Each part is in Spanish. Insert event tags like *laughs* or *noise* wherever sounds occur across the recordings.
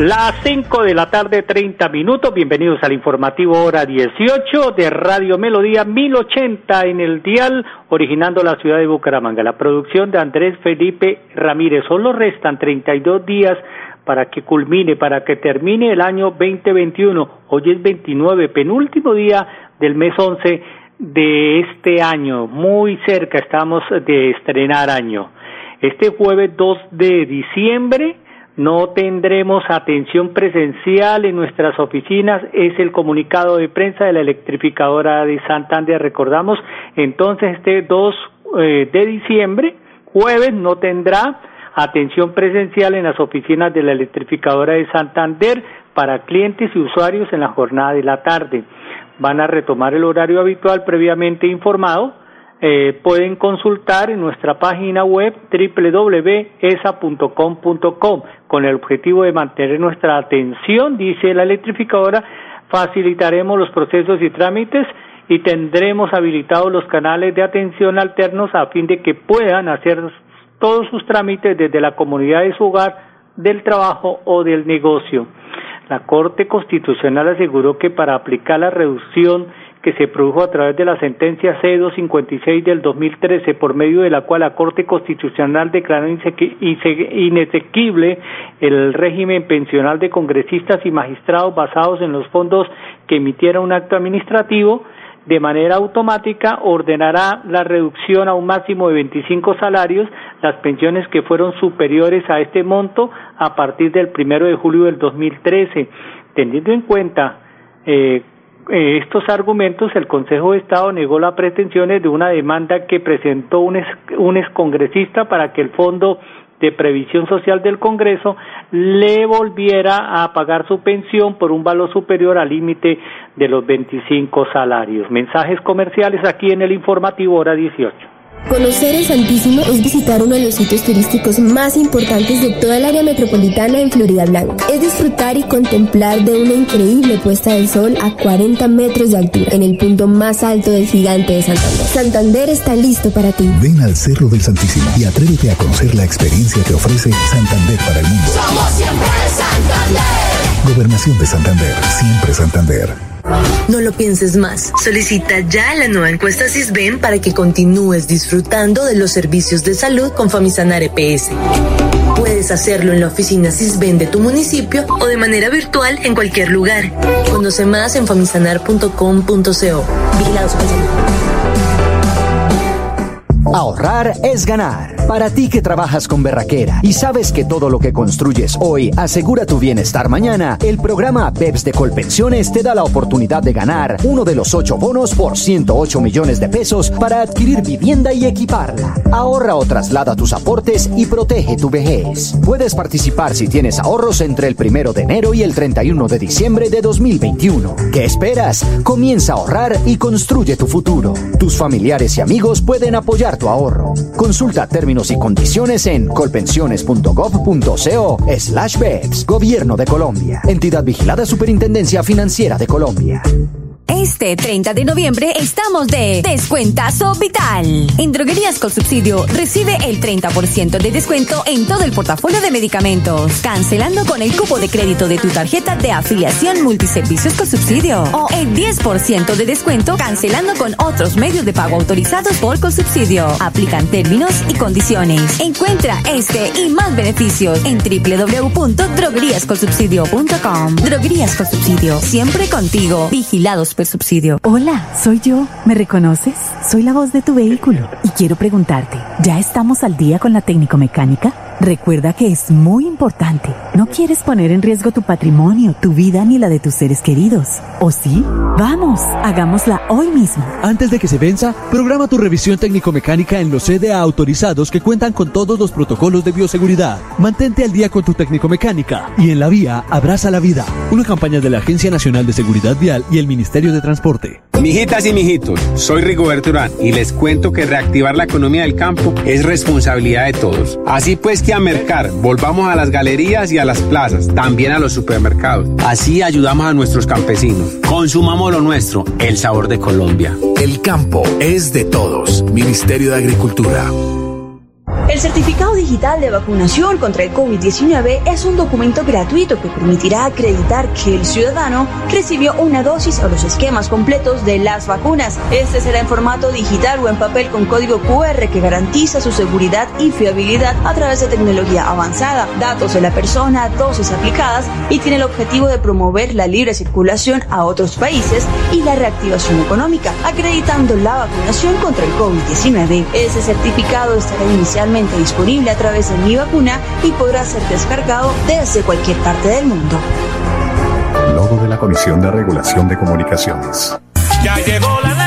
Las 5 de la tarde, 30 minutos. Bienvenidos al informativo hora 18 de Radio Melodía 1080 en el dial, originando la ciudad de Bucaramanga. La producción de Andrés Felipe Ramírez. Solo restan 32 días para que culmine, para que termine el año 2021. Hoy es 29, penúltimo día del mes 11 de este año. Muy cerca estamos de estrenar año. Este jueves 2 de diciembre no tendremos atención presencial en nuestras oficinas, es el comunicado de prensa de la electrificadora de Santander. Recordamos, entonces este 2 eh, de diciembre, jueves, no tendrá atención presencial en las oficinas de la electrificadora de Santander para clientes y usuarios en la jornada de la tarde. Van a retomar el horario habitual previamente informado eh, pueden consultar en nuestra página web www.esa.com.com con el objetivo de mantener nuestra atención, dice la electrificadora, facilitaremos los procesos y trámites y tendremos habilitados los canales de atención alternos a fin de que puedan hacer todos sus trámites desde la comunidad de su hogar, del trabajo o del negocio. La Corte Constitucional aseguró que para aplicar la reducción que se produjo a través de la sentencia C-256 del 2013, por medio de la cual la Corte Constitucional declaró inexequible el régimen pensional de congresistas y magistrados basados en los fondos que emitiera un acto administrativo, de manera automática ordenará la reducción a un máximo de 25 salarios las pensiones que fueron superiores a este monto a partir del primero de julio del 2013. Teniendo en cuenta eh, estos argumentos, el Consejo de Estado negó las pretensiones de una demanda que presentó un, un excongresista para que el Fondo de Previsión Social del Congreso le volviera a pagar su pensión por un valor superior al límite de los 25 salarios. Mensajes comerciales aquí en el informativo hora 18. Conocer el Santísimo es visitar uno de los sitios turísticos más importantes de toda el área metropolitana en Florida Blanca. Es disfrutar y contemplar de una increíble puesta del sol a 40 metros de altura en el punto más alto del gigante de Santander. Santander está listo para ti. Ven al Cerro del Santísimo y atrévete a conocer la experiencia que ofrece Santander para el mundo. Somos siempre Santander. Gobernación de Santander, siempre Santander. No lo pienses más. Solicita ya la nueva encuesta CISBEN para que continúes disfrutando de los servicios de salud con Famisanar EPS. Puedes hacerlo en la oficina CISBEN de tu municipio o de manera virtual en cualquier lugar. Conoce más en famisanar.com.co. Vigilados Ahorrar es ganar. Para ti que trabajas con Berraquera y sabes que todo lo que construyes hoy asegura tu bienestar mañana, el programa PEPS de Colpensiones te da la oportunidad de ganar uno de los ocho bonos por 108 millones de pesos para adquirir vivienda y equiparla. Ahorra o traslada tus aportes y protege tu vejez. Puedes participar si tienes ahorros entre el primero de enero y el 31 de diciembre de 2021. ¿Qué esperas? Comienza a ahorrar y construye tu futuro. Tus familiares y amigos pueden apoyar tu ahorro. Consulta términos y condiciones en colpensiones.gov.co slash BEPS. Gobierno de Colombia. Entidad vigilada Superintendencia Financiera de Colombia. Este 30 de noviembre estamos de Descuentazo Vital. En Droguerías con Subsidio recibe el 30% de descuento en todo el portafolio de medicamentos, cancelando con el cupo de crédito de tu tarjeta de afiliación multiservicios con subsidio o el 10% de descuento cancelando con otros medios de pago autorizados por Consubsidio. Aplican términos y condiciones. Encuentra este y más beneficios en www.drogueríasconsubsidio.com. Droguerías con Subsidio, siempre contigo. Vigilados subsidio. Hola, soy yo. ¿Me reconoces? Soy la voz de tu vehículo y quiero preguntarte, ¿ya estamos al día con la técnico mecánica? Recuerda que es muy importante. No quieres poner en riesgo tu patrimonio, tu vida ni la de tus seres queridos. ¿O sí? Vamos, hagámosla hoy mismo. Antes de que se venza, programa tu revisión técnico-mecánica en los CDA autorizados que cuentan con todos los protocolos de bioseguridad. Mantente al día con tu técnico-mecánica y en la vía abraza la vida. Una campaña de la Agencia Nacional de Seguridad Vial y el Ministerio de Transporte. Mijitas y mijitos, soy Rigoberto Urán y les cuento que reactivar la economía del campo es responsabilidad de todos. Así pues que a Mercar volvamos a las galerías y a las plazas, también a los supermercados. Así ayudamos a nuestros campesinos. Consumamos lo nuestro, el sabor de Colombia. El campo es de todos. Ministerio de Agricultura. El certificado digital de vacunación contra el COVID-19 es un documento gratuito que permitirá acreditar que el ciudadano recibió una dosis o los esquemas completos de las vacunas. Este será en formato digital o en papel con código QR que garantiza su seguridad y fiabilidad a través de tecnología avanzada, datos de la persona, dosis aplicadas y tiene el objetivo de promover la libre circulación a otros países y la reactivación económica, acreditando la vacunación contra el COVID-19. Ese certificado estará inicialmente disponible a través de Mi Vacuna y podrá ser descargado desde cualquier parte del mundo. Logo de la Comisión de Regulación de Comunicaciones. Ya llegó la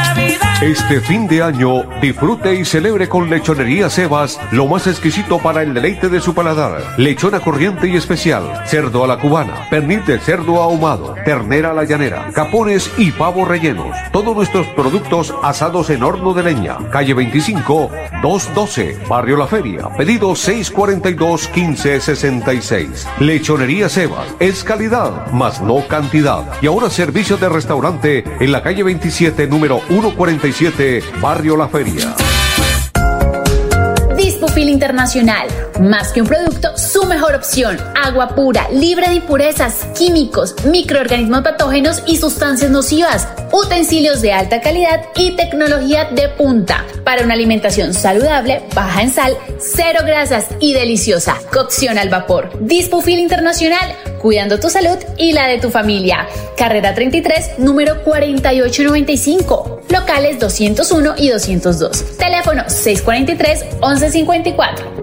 este fin de año, disfrute y celebre con Lechonería Sebas lo más exquisito para el deleite de su paladar. Lechona corriente y especial, cerdo a la cubana, pernil de cerdo ahumado, ternera a la llanera, capones y pavos rellenos. Todos nuestros productos asados en horno de leña. Calle 25, 212, Barrio La Feria. Pedido 642 1566. Lechonería Sebas es calidad, más no cantidad. Y ahora servicio de restaurante en la calle 27, número 145 Barrio La Feria. Dispofil Internacional, más que un producto, su mejor opción. Agua pura, libre de impurezas, químicos, microorganismos patógenos y sustancias nocivas. Utensilios de alta calidad y tecnología de punta. Para una alimentación saludable, baja en sal, cero grasas y deliciosa. Cocción al vapor. Dispofil Internacional, cuidando tu salud y la de tu familia. Carrera 33, número 4895. Locales 201 y 202. Teléfono 643 1154.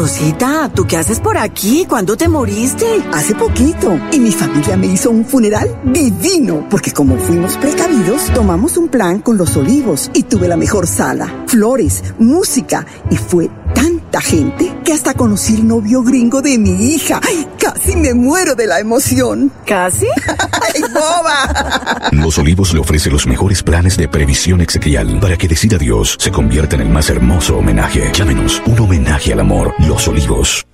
Rosita, ¿tú qué haces por aquí? ¿Cuándo te moriste? Hace poquito. Y mi familia me hizo un funeral divino, porque como fuimos precavidos, tomamos un plan con los olivos y tuve la mejor sala, flores, música y fue tanta gente que hasta conocí el novio gringo de mi hija. ¡Ay, casi me muero de la emoción! ¿Casi? *laughs* Los Olivos le ofrece los mejores planes de previsión exequial para que decida Dios se convierta en el más hermoso homenaje. Llámenos un homenaje al amor. Los Olivos.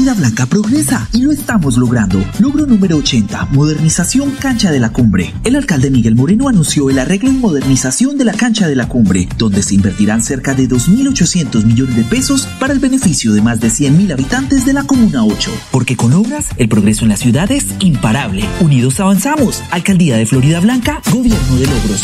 Florida Blanca progresa y lo estamos logrando. Logro número 80, modernización cancha de la cumbre. El alcalde Miguel Moreno anunció el arreglo y modernización de la cancha de la cumbre, donde se invertirán cerca de 2.800 millones de pesos para el beneficio de más de 100.000 habitantes de la Comuna 8. Porque con obras, el progreso en la ciudad es imparable. Unidos avanzamos. Alcaldía de Florida Blanca, Gobierno de Logros.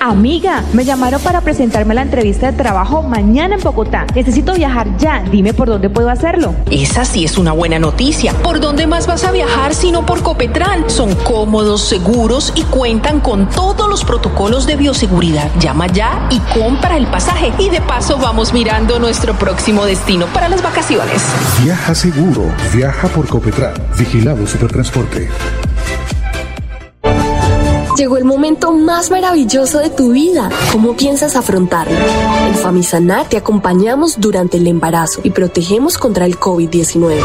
Amiga, me llamaron para presentarme a la entrevista de trabajo mañana en Bogotá. Necesito viajar ya. Dime por dónde puedo hacerlo. Esa sí es una buena noticia. ¿Por dónde más vas a viajar sino por Copetran? Son cómodos, seguros y cuentan con todos los protocolos de bioseguridad. Llama ya y compra el pasaje. Y de paso vamos mirando nuestro próximo destino para las vacaciones. Viaja seguro. Viaja por Copetran. Vigilado Supertransporte. Llegó el momento más maravilloso de tu vida. ¿Cómo piensas afrontarlo? En Famisanar te acompañamos durante el embarazo y protegemos contra el COVID-19.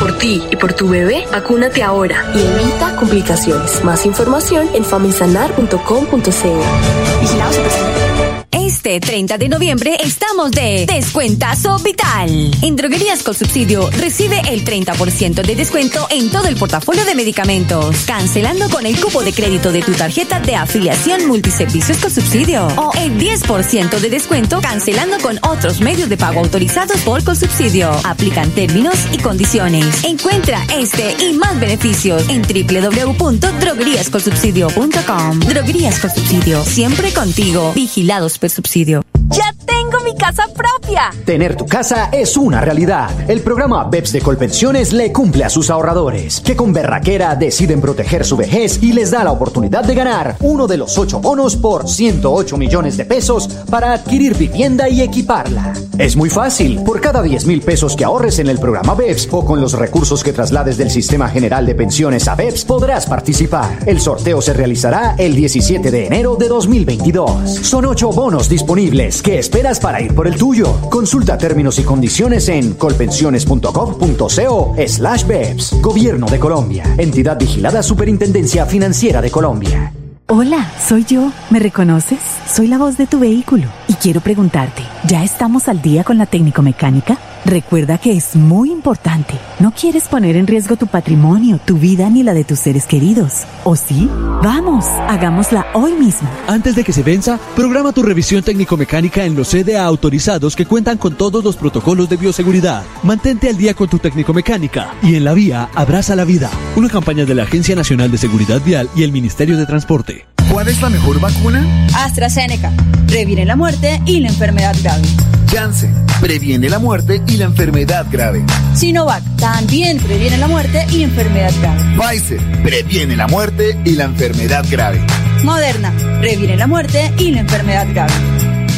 Por ti y por tu bebé, vacúnate ahora y evita complicaciones. Más información en famisanar.com.co. Este 30 de noviembre estamos de Descuentazo Vital. En Droguerías con Subsidio recibe el 30% de descuento en todo el portafolio de medicamentos, cancelando con el cupo de crédito de tu tarjeta de afiliación multiservicios con subsidio o el 10% de descuento cancelando con otros medios de pago autorizados por Subsidio. Aplican términos y condiciones. Encuentra este y más beneficios en www.drogueríascolsubsidio.com. Droguerías con Subsidio, siempre contigo. Vigilados por Subsidio. ¡Ya tengo mi casa propia! Tener tu casa es una realidad. El programa BEPS de Colpensiones le cumple a sus ahorradores, que con berraquera deciden proteger su vejez y les da la oportunidad de ganar uno de los ocho bonos por 108 millones de pesos para adquirir vivienda y equiparla. Es muy fácil. Por cada 10 mil pesos que ahorres en el programa BEPS o con los recursos que traslades del Sistema General de Pensiones a BEPS, podrás participar. El sorteo se realizará el 17 de enero de 2022. Son ocho bonos disponibles ¿Qué esperas para ir por el tuyo? Consulta términos y condiciones en colpensiones.gov.co slash BEPS. Gobierno de Colombia. Entidad vigilada Superintendencia Financiera de Colombia. Hola, soy yo. ¿Me reconoces? Soy la voz de tu vehículo y quiero preguntarte, ¿ya estamos al día con la técnico mecánica? Recuerda que es muy importante. No quieres poner en riesgo tu patrimonio, tu vida ni la de tus seres queridos. ¿O sí? Vamos, hagámosla hoy mismo. Antes de que se venza, programa tu revisión técnico-mecánica en los CDA autorizados que cuentan con todos los protocolos de bioseguridad. Mantente al día con tu técnico-mecánica y en la vía abraza la vida. Una campaña de la Agencia Nacional de Seguridad Vial y el Ministerio de Transporte. ¿Cuál es la mejor vacuna? AstraZeneca. Previene la muerte y la enfermedad grave. Janssen. Previene la muerte y la enfermedad grave. Sinovac. También previene la muerte y enfermedad grave. Pfizer. Previene la muerte y la enfermedad grave. Moderna. Previene la muerte y la enfermedad grave.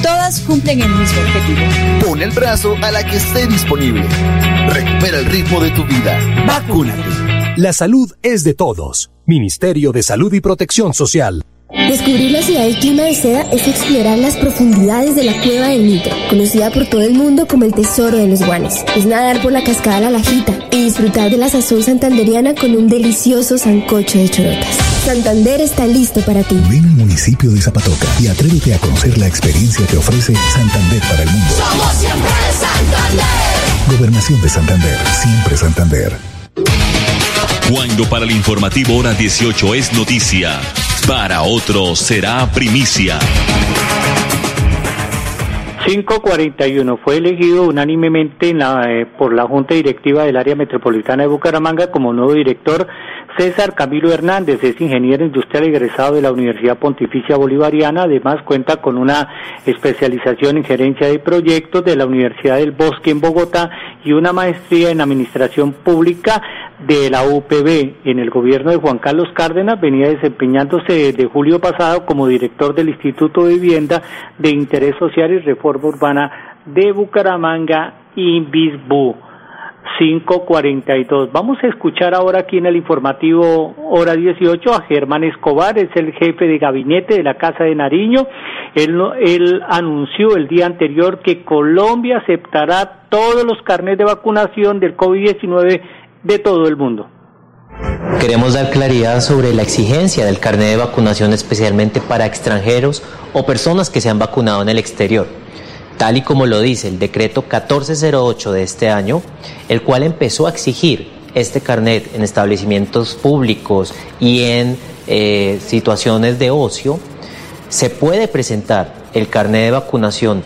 Todas cumplen el mismo objetivo. Pon el brazo a la que esté disponible. Recupera el ritmo de tu vida. Vacúnate. La salud es de todos. Ministerio de Salud y Protección Social. Descubrir la ciudad del clima de seda es explorar las profundidades de la cueva del Nitro, conocida por todo el mundo como el tesoro de los guanes. Es nadar por la cascada La Lajita y disfrutar de la sazón santanderiana con un delicioso sancocho de chorotas. Santander está listo para ti. Ven al municipio de Zapatoca y atrévete a conocer la experiencia que ofrece Santander para el mundo. Somos siempre Santander. Gobernación de Santander, siempre Santander. Cuando para el informativo hora 18 es noticia, para otros será primicia. 541 fue elegido unánimemente en la, eh, por la Junta Directiva del Área Metropolitana de Bucaramanga como nuevo director César Camilo Hernández. Es ingeniero industrial egresado de la Universidad Pontificia Bolivariana. Además cuenta con una especialización en gerencia de proyectos de la Universidad del Bosque en Bogotá y una maestría en administración pública de la UPB. En el gobierno de Juan Carlos Cárdenas venía desempeñándose desde julio pasado como director del Instituto de Vivienda de Interés Social y Reforma Urbana de Bucaramanga, INVISBU. 542. Vamos a escuchar ahora aquí en el informativo hora 18 a Germán Escobar, es el jefe de gabinete de la Casa de Nariño. Él, él anunció el día anterior que Colombia aceptará todos los carnets de vacunación del COVID-19 de todo el mundo. Queremos dar claridad sobre la exigencia del carnet de vacunación especialmente para extranjeros o personas que se han vacunado en el exterior tal y como lo dice el decreto 1408 de este año, el cual empezó a exigir este carnet en establecimientos públicos y en eh, situaciones de ocio, se puede presentar el carnet de vacunación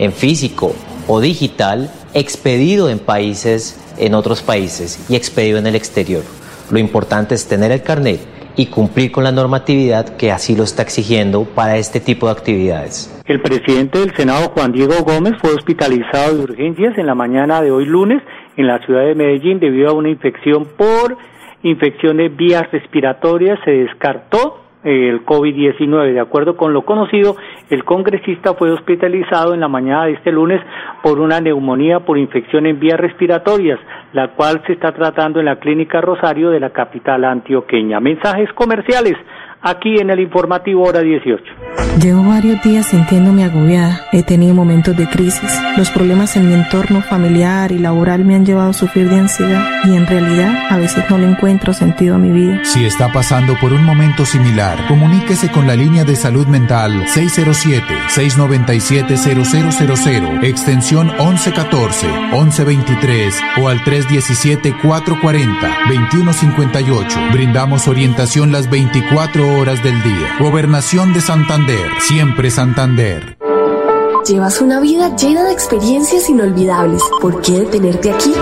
en físico o digital expedido en países, en otros países y expedido en el exterior. Lo importante es tener el carnet y cumplir con la normatividad que así lo está exigiendo para este tipo de actividades. El presidente del Senado, Juan Diego Gómez, fue hospitalizado de urgencias en la mañana de hoy lunes en la ciudad de Medellín debido a una infección por infecciones vías respiratorias. Se descartó el COVID-19. De acuerdo con lo conocido, el congresista fue hospitalizado en la mañana de este lunes por una neumonía por infección en vías respiratorias, la cual se está tratando en la clínica Rosario de la capital antioqueña. Mensajes comerciales aquí en el informativo hora 18. Llevo varios días sintiéndome agobiada. He tenido momentos de crisis. Los problemas en mi entorno familiar y laboral me han llevado a sufrir de ansiedad y en realidad a veces no le encuentro sentido a mi vida. Si está pasando por un momento similar, comuníquese con la línea de salud mental 607-697-0000, extensión 1114, 1123 o al 317-440-2158. Brindamos orientación las 24 horas del día. Gobernación de Santander, siempre Santander. Llevas una vida llena de experiencias inolvidables. ¿Por qué detenerte aquí?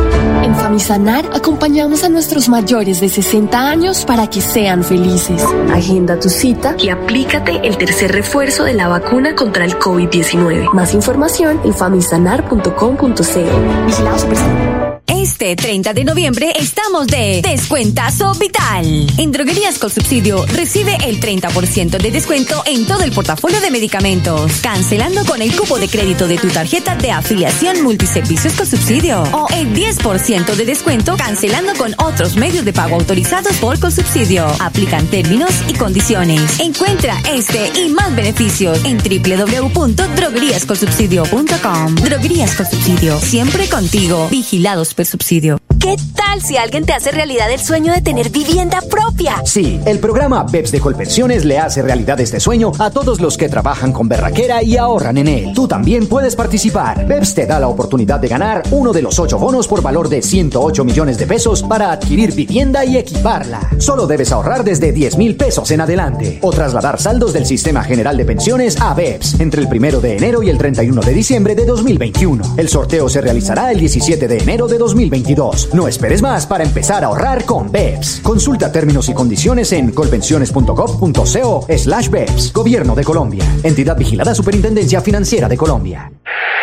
En Famisanar acompañamos a nuestros mayores de 60 años para que sean felices. Agenda tu cita y aplícate el tercer refuerzo de la vacuna contra el COVID-19. Más información en famisanar.com.co. Este 30 de noviembre estamos de Descuentazo Vital. En Droguerías con Subsidio recibe el 30% de descuento en todo el portafolio de medicamentos, cancelando con el cupo de crédito de tu tarjeta de afiliación multiservicios con subsidio o el 10% de descuento cancelando con otros medios de pago autorizados por Consubsidio. Aplican términos y condiciones. Encuentra este y más beneficios en www.drogueríasconsubsidio.com. Droguerías con Subsidio, siempre contigo. Vigilados fue subsidio. ¿Qué tal si alguien te hace realidad el sueño de tener vivienda propia? Sí, el programa BEPS de Colpensiones le hace realidad este sueño a todos los que trabajan con berraquera y ahorran en él. Tú también puedes participar. BEPS te da la oportunidad de ganar uno de los ocho bonos por valor de 108 millones de pesos para adquirir vivienda y equiparla. Solo debes ahorrar desde 10 mil pesos en adelante o trasladar saldos del Sistema General de Pensiones a BEPS entre el primero de enero y el 31 de diciembre de 2021. El sorteo se realizará el 17 de enero de 2022. No esperes más para empezar a ahorrar con BEPS. Consulta términos y condiciones en colpensiones.gov.co slash BEPS. Gobierno de Colombia. Entidad vigilada Superintendencia Financiera de Colombia.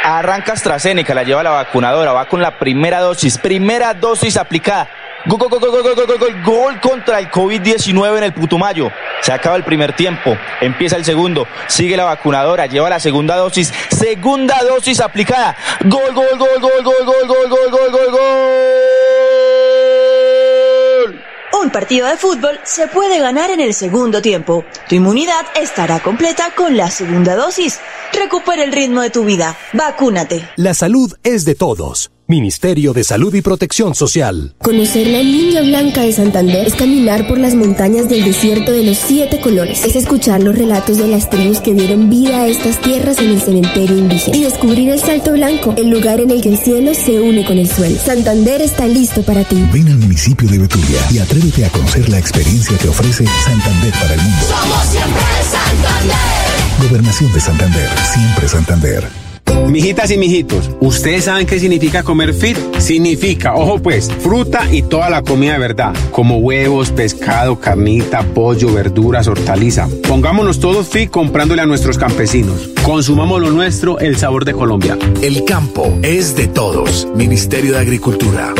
Arranca AstraZeneca, la lleva la vacunadora, va con la primera dosis, primera dosis aplicada. Gol, gol, gol, gol, gol, gol, gol, gol contra el COVID-19 en el Putumayo. Se acaba el primer tiempo, empieza el segundo, sigue la vacunadora, lleva la segunda dosis, segunda dosis aplicada. Gol, gol, gol, gol, gol, gol, gol, gol, gol, gol, gol. Un partido de fútbol se puede ganar en el segundo tiempo. Tu inmunidad estará completa con la segunda dosis. Recupera el ritmo de tu vida. Vacúnate. La salud es de todos. Ministerio de Salud y Protección Social. Conocer la línea blanca de Santander es caminar por las montañas del desierto de los siete colores. Es escuchar los relatos de las tribus que dieron vida a estas tierras en el cementerio indígena. Y descubrir el Salto Blanco, el lugar en el que el cielo se une con el suelo. Santander está listo para ti. Ven al municipio de Betulia y atrévete a conocer la experiencia que ofrece Santander para el mundo. Somos siempre Santander. Gobernación de Santander, siempre Santander. Mijitas y mijitos, ¿ustedes saben qué significa comer fit? Significa, ojo pues, fruta y toda la comida de verdad, como huevos, pescado, carnita, pollo, verduras, hortaliza. Pongámonos todos fit comprándole a nuestros campesinos. Consumamos lo nuestro, el sabor de Colombia. El campo es de todos. Ministerio de Agricultura.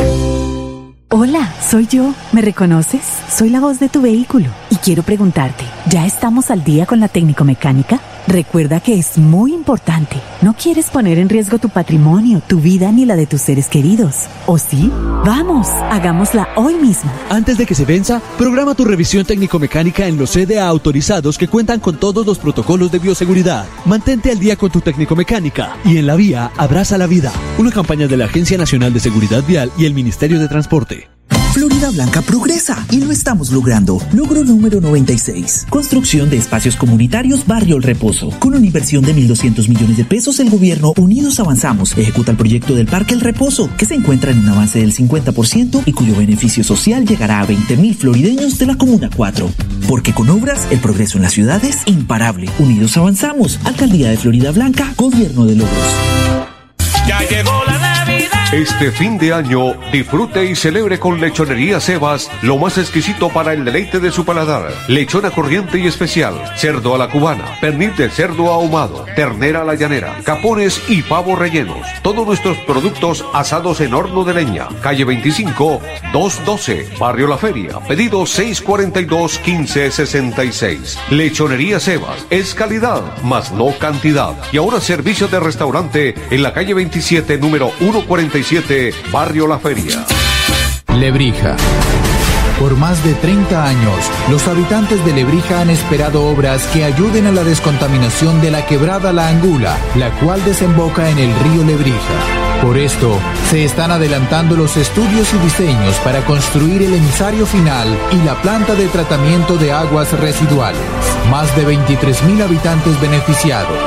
Hola, soy yo. ¿Me reconoces? Soy la voz de tu vehículo y quiero preguntarte, ¿ya estamos al día con la técnico mecánica? Recuerda que es muy importante. No quieres poner en riesgo tu patrimonio, tu vida ni la de tus seres queridos. ¿O sí? Vamos, hagámosla hoy mismo. Antes de que se venza, programa tu revisión técnico-mecánica en los CDA autorizados que cuentan con todos los protocolos de bioseguridad. Mantente al día con tu técnico-mecánica y en la vía abraza la vida. Una campaña de la Agencia Nacional de Seguridad Vial y el Ministerio de Transporte. Florida Blanca progresa y lo estamos logrando. Logro número 96. Construcción de espacios comunitarios Barrio El Reposo. Con una inversión de 1.200 millones de pesos, el gobierno Unidos Avanzamos ejecuta el proyecto del Parque El Reposo, que se encuentra en un avance del 50% y cuyo beneficio social llegará a 20.000 florideños de la Comuna 4. Porque con obras, el progreso en la ciudad es imparable. Unidos Avanzamos. Alcaldía de Florida Blanca, Gobierno de Logros. Ya llegó la. Este fin de año, disfrute y celebre con Lechonería Sebas lo más exquisito para el deleite de su paladar. Lechona corriente y especial, cerdo a la cubana, pernil de cerdo ahumado, ternera a la llanera, capones y pavos rellenos. Todos nuestros productos asados en horno de leña. Calle 25, 212, Barrio La Feria. Pedido 642-1566. Lechonería Sebas es calidad, más no cantidad. Y ahora servicio de restaurante en la calle 27, número 147. Barrio La Feria. Lebrija. Por más de 30 años, los habitantes de Lebrija han esperado obras que ayuden a la descontaminación de la quebrada La Angula, la cual desemboca en el río Lebrija. Por esto, se están adelantando los estudios y diseños para construir el emisario final y la planta de tratamiento de aguas residuales. Más de 23.000 habitantes beneficiados,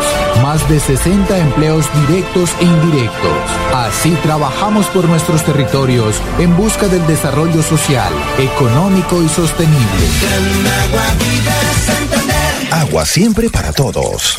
más de 60 empleos directos e indirectos. Así trabajamos por nuestros territorios en busca del desarrollo social, económico y sostenible. Agua siempre para todos.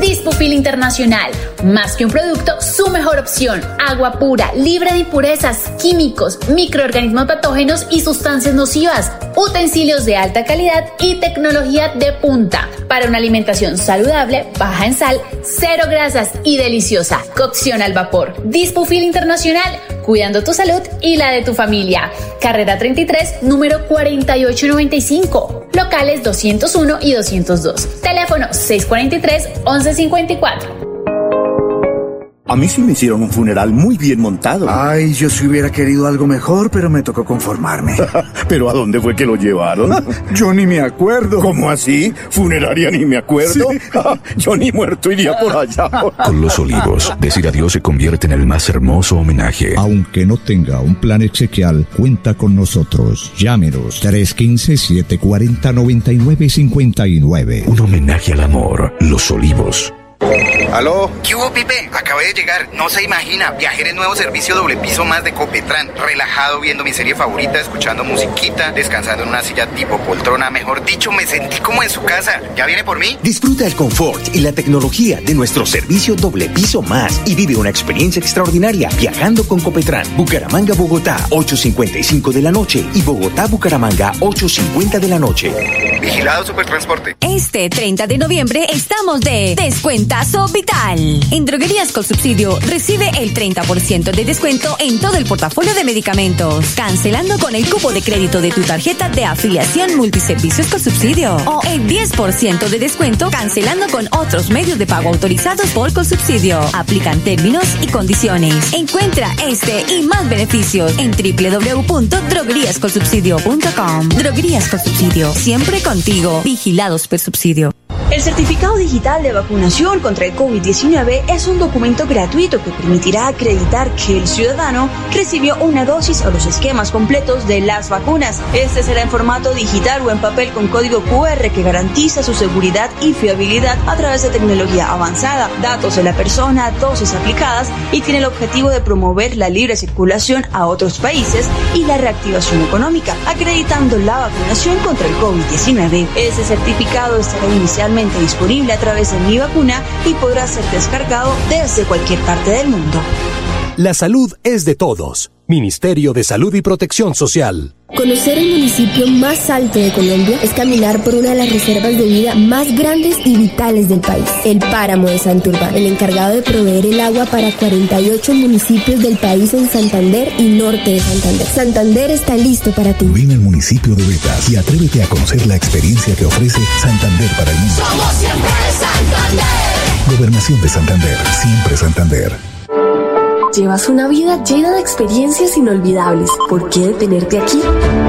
Dispofil Internacional. Más que un producto, su mejor opción. Agua pura, libre de impurezas, químicos, microorganismos patógenos y sustancias nocivas. Utensilios de alta calidad y tecnología de punta. Para una alimentación saludable, baja en sal, cero grasas y deliciosa. Cocción al vapor. Dispofil Internacional. Cuidando tu salud y la de tu familia. Carrera 33, número 4895. Locales 201 y 202. Teléfono 643-1154. A mí sí me hicieron un funeral muy bien montado. Ay, yo sí hubiera querido algo mejor, pero me tocó conformarme. *laughs* ¿Pero a dónde fue que lo llevaron? *laughs* yo ni me acuerdo. ¿Cómo así? ¿Funeraria ni me acuerdo? *laughs* yo ni muerto iría por allá. Con los olivos, decir adiós se convierte en el más hermoso homenaje. Aunque no tenga un plan exequial, cuenta con nosotros. Llámenos 315-740-9959. Un homenaje al amor. Los olivos. ¿Aló? ¿Qué hubo, Pipe? Acabé de llegar. No se imagina. Viajé en el nuevo servicio doble piso más de Copetran. Relajado viendo mi serie favorita, escuchando musiquita, descansando en una silla tipo poltrona. Mejor dicho, me sentí como en su casa. ¿Ya viene por mí? Disfruta el confort y la tecnología de nuestro servicio doble piso más y vive una experiencia extraordinaria viajando con Copetran. Bucaramanga, Bogotá, 8.55 de la noche y Bogotá, Bucaramanga, 8.50 de la noche. Vigilado Supertransporte. Este 30 de noviembre estamos de descuentazo vital. En Droguerías con Subsidio recibe el 30% de descuento en todo el portafolio de medicamentos, cancelando con el cupo de crédito de tu tarjeta de afiliación multiservicios con subsidio o el 10% de descuento cancelando con otros medios de pago autorizados por Consubsidio. Aplican términos y condiciones. Encuentra este y más beneficios en www.drogueríascolsubsidio.com. Droguerías con Subsidio, siempre contigo. Vigilados por subsidio. El certificado digital de vacunación contra el COVID-19 es un documento gratuito que permitirá acreditar que el ciudadano recibió una dosis o los esquemas completos de las vacunas. Este será en formato digital o en papel con código QR que garantiza su seguridad y fiabilidad a través de tecnología avanzada, datos de la persona, dosis aplicadas y tiene el objetivo de promover la libre circulación a otros países y la reactivación económica, acreditando la vacunación contra el COVID-19. Ese certificado estará inicialmente disponible a través de Mi Vacuna y podrá ser descargado desde cualquier parte del mundo. La salud es de todos. Ministerio de Salud y Protección Social. Conocer el municipio más alto de Colombia es caminar por una de las reservas de vida más grandes y vitales del país, el páramo de Santurba, el encargado de proveer el agua para 48 municipios del país en Santander y norte de Santander. Santander está listo para ti. Ven al municipio de Betas y atrévete a conocer la experiencia que ofrece Santander para el mundo. Somos siempre Santander. Gobernación de Santander, siempre Santander. Llevas una vida llena de experiencias inolvidables. ¿Por qué detenerte aquí?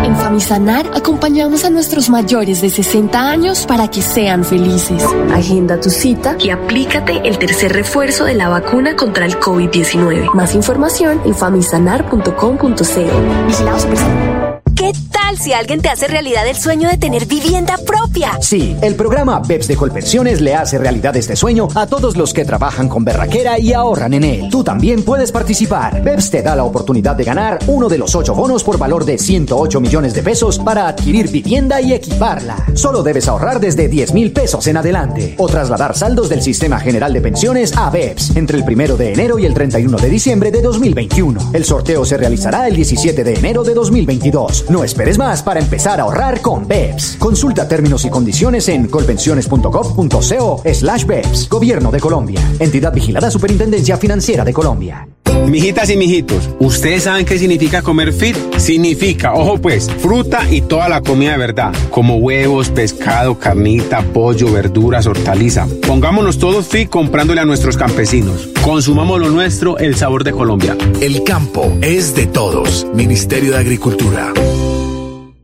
En Famisanar acompañamos a nuestros mayores de 60 años para que sean felices. Agenda tu cita y aplícate el tercer refuerzo de la vacuna contra el COVID-19. Más información en famisanar.com.co. ¿Qué tal si alguien te hace realidad el sueño de tener vivienda propia? Sí, el programa BEPS de Colpensiones le hace realidad este sueño a todos los que trabajan con berraquera y ahorran en él. Tú también puedes participar. BEPS te da la oportunidad de ganar uno de los ocho bonos por valor de 108 millones de pesos para adquirir vivienda y equiparla. Solo debes ahorrar desde 10 mil pesos en adelante o trasladar saldos del Sistema General de Pensiones a BEPS entre el primero de enero y el 31 de diciembre de 2021. El sorteo se realizará el 17 de enero de 2022. No esperes más para empezar a ahorrar con BEPS. Consulta términos y condiciones en colpensiones.gov.co slash BEPS. Gobierno de Colombia. Entidad vigilada Superintendencia Financiera de Colombia. Mijitas y mijitos, ¿ustedes saben qué significa comer fit? Significa, ojo pues, fruta y toda la comida de verdad, como huevos, pescado, carnita, pollo, verduras, hortaliza. Pongámonos todos fit comprándole a nuestros campesinos. Consumamos lo nuestro, el sabor de Colombia. El campo es de todos. Ministerio de Agricultura.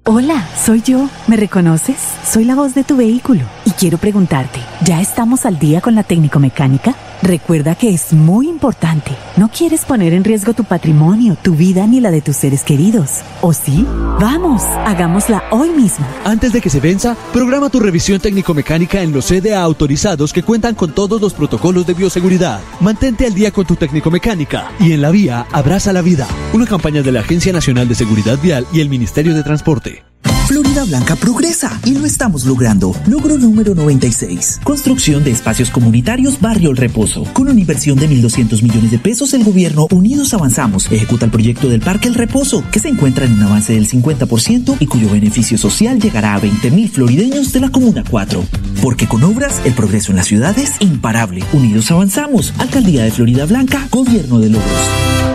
Hola, soy yo. ¿Me reconoces? Soy la voz de tu vehículo y quiero preguntarte, ¿ya estamos al día con la técnico mecánica? Recuerda que es muy importante. No quieres poner en riesgo tu patrimonio, tu vida ni la de tus seres queridos. ¿O sí? Vamos, hagámosla hoy mismo. Antes de que se venza, programa tu revisión técnico-mecánica en los CDA autorizados que cuentan con todos los protocolos de bioseguridad. Mantente al día con tu técnico-mecánica y en la vía abraza la vida. Una campaña de la Agencia Nacional de Seguridad Vial y el Ministerio de Transporte. Florida Blanca progresa y lo estamos logrando. Logro número 96. Construcción de espacios comunitarios Barrio El Reposo. Con una inversión de 1.200 millones de pesos, el gobierno Unidos Avanzamos ejecuta el proyecto del Parque El Reposo, que se encuentra en un avance del 50% y cuyo beneficio social llegará a 20.000 florideños de la Comuna 4. Porque con obras, el progreso en la ciudad es imparable. Unidos Avanzamos. Alcaldía de Florida Blanca, Gobierno de Logros.